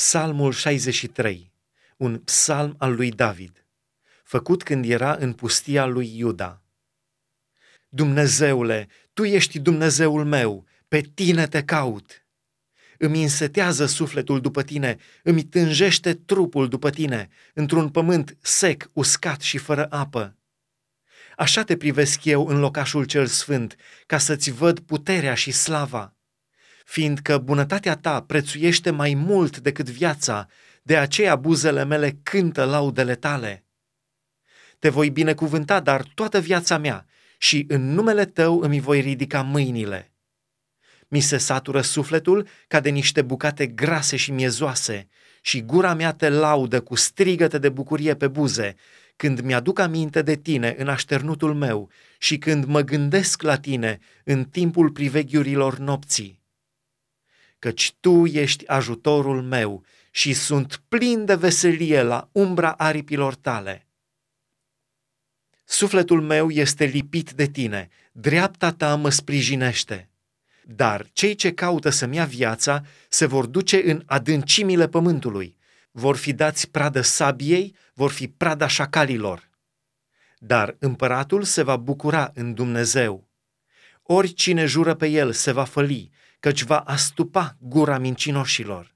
Psalmul 63, un psalm al lui David, făcut când era în pustia lui Iuda. Dumnezeule, Tu ești Dumnezeul meu, pe Tine te caut. Îmi însetează sufletul după Tine, îmi tânjește trupul după Tine, într-un pământ sec, uscat și fără apă. Așa te privesc eu în locașul cel sfânt, ca să-ți văd puterea și slava fiindcă bunătatea ta prețuiește mai mult decât viața, de aceea buzele mele cântă laudele tale. Te voi binecuvânta, dar toată viața mea, și în numele tău îmi voi ridica mâinile. Mi se satură sufletul ca de niște bucate grase și miezoase, și gura mea te laudă cu strigăte de bucurie pe buze, când mi-aduc aminte de tine în așternutul meu și când mă gândesc la tine în timpul priveghiurilor nopții căci Tu ești ajutorul meu și sunt plin de veselie la umbra aripilor Tale. Sufletul meu este lipit de Tine, dreapta Ta mă sprijinește. Dar cei ce caută să-mi ia viața se vor duce în adâncimile pământului, vor fi dați pradă sabiei, vor fi prada șacalilor. Dar împăratul se va bucura în Dumnezeu. Oricine jură pe el se va făli, căci va astupa gura mincinoșilor.